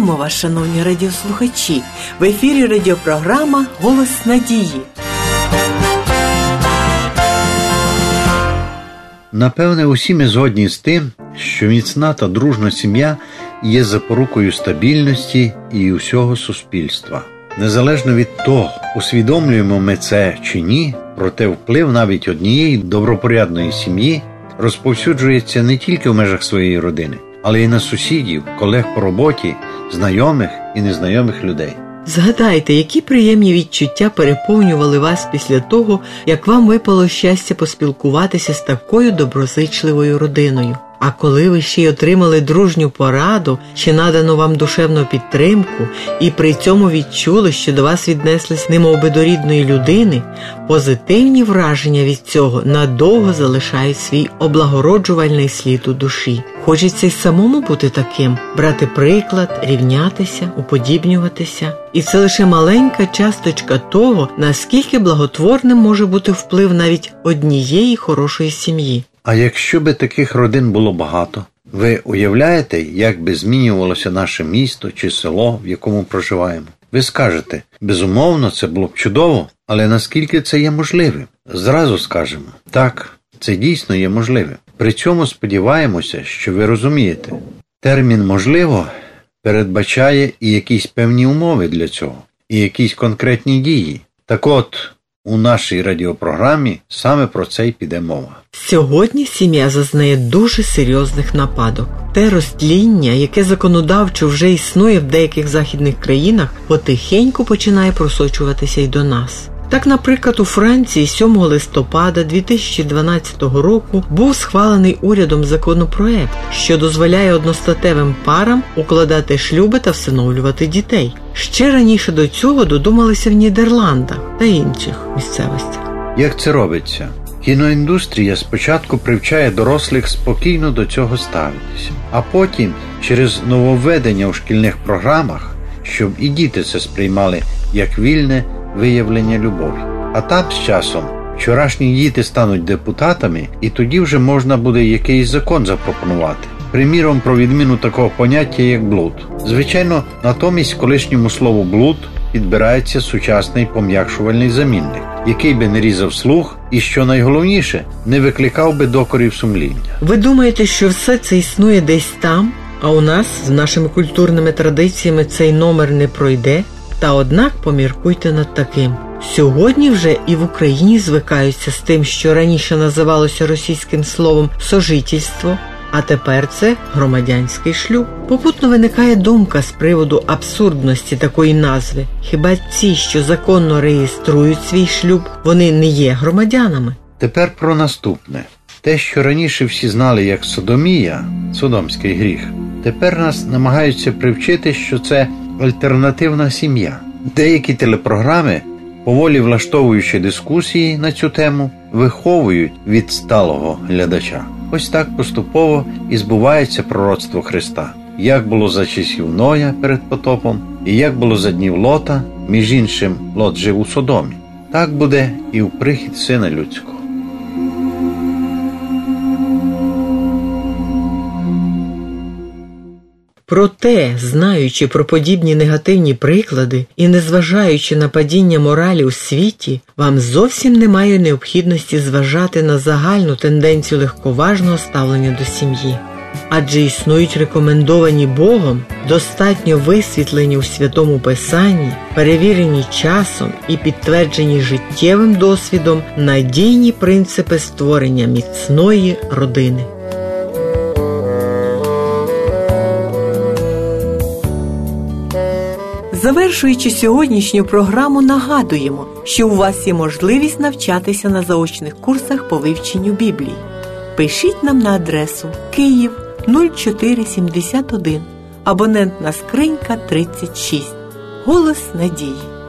Вітаємо вас, шановні радіослухачі! В ефірі радіопрограма Голос надії. Напевне, усі ми згодні з тим, що міцна та дружна сім'я є запорукою стабільності і усього суспільства. Незалежно від того, усвідомлюємо ми це чи ні, проте вплив навіть однієї добропорядної сім'ї розповсюджується не тільки в межах своєї родини, але й на сусідів, колег по роботі, знайомих і незнайомих людей. Згадайте, які приємні відчуття переповнювали вас після того, як вам випало щастя поспілкуватися з такою доброзичливою родиною. А коли ви ще й отримали дружню пораду чи надану вам душевну підтримку, і при цьому відчули, що до вас віднеслись немовби до рідної людини, позитивні враження від цього надовго залишають свій облагороджувальний слід у душі. Хочеться й самому бути таким, брати приклад, рівнятися, уподібнюватися. І це лише маленька часточка того, наскільки благотворним може бути вплив навіть однієї хорошої сім'ї. А якщо би таких родин було багато, ви уявляєте, як би змінювалося наше місто чи село, в якому проживаємо? Ви скажете, безумовно, це було б чудово, але наскільки це є можливим? Зразу скажемо так, це дійсно є можливим. При цьому сподіваємося, що ви розумієте, термін можливо передбачає і якісь певні умови для цього, і якісь конкретні дії. Так от, у нашій радіопрограмі саме про це й піде мова. Сьогодні сім'я зазнає дуже серйозних нападок. Те розтління, яке законодавчо вже існує в деяких західних країнах, потихеньку починає просочуватися й до нас. Так, наприклад, у Франції 7 листопада 2012 року був схвалений урядом законопроект, що дозволяє одностатевим парам укладати шлюби та всиновлювати дітей. Ще раніше до цього додумалися в Нідерландах та інших місцевостях. Як це робиться? Кіноіндустрія спочатку привчає дорослих спокійно до цього ставитися, а потім через нововведення у шкільних програмах, щоб і діти це сприймали як вільне виявлення любові. А там з часом вчорашні діти стануть депутатами, і тоді вже можна буде якийсь закон запропонувати. Приміром, про відміну такого поняття, як блуд. Звичайно, натомість колишньому слову блуд підбирається сучасний пом'якшувальний замінник, який би не різав слух і, що найголовніше, не викликав би докорів сумління. Ви думаєте, що все це існує десь там, а у нас з нашими культурними традиціями цей номер не пройде? Та однак поміркуйте над таким. Сьогодні вже і в Україні звикаються з тим, що раніше називалося російським словом сожительство, а тепер це громадянський шлюб. Попутно виникає думка з приводу абсурдності такої назви. Хіба ці, що законно реєструють свій шлюб, вони не є громадянами? Тепер про наступне. Те, що раніше всі знали як содомія, содомський гріх, тепер нас намагаються привчити, що це альтернативна сім'я. Деякі телепрограми, поволі влаштовуючи дискусії на цю тему, виховують від сталого глядача. Ось так поступово і збувається пророцтво Христа, як було за часів Ноя перед потопом, і як було за днів Лота, між іншим Лот жив у Содомі. Так буде і в прихід сина людського. Проте, знаючи про подібні негативні приклади і незважаючи на падіння моралі у світі, вам зовсім немає необхідності зважати на загальну тенденцію легковажного ставлення до сім'ї. Адже існують рекомендовані Богом, достатньо висвітлені у святому Писанні, перевірені часом і підтверджені життєвим досвідом надійні принципи створення міцної родини. Завершуючи сьогоднішню програму, нагадуємо, що у вас є можливість навчатися на заочних курсах по вивченню Біблії. Пишіть нам на адресу Київ 0471, абонентна скринька 36. Голос надії.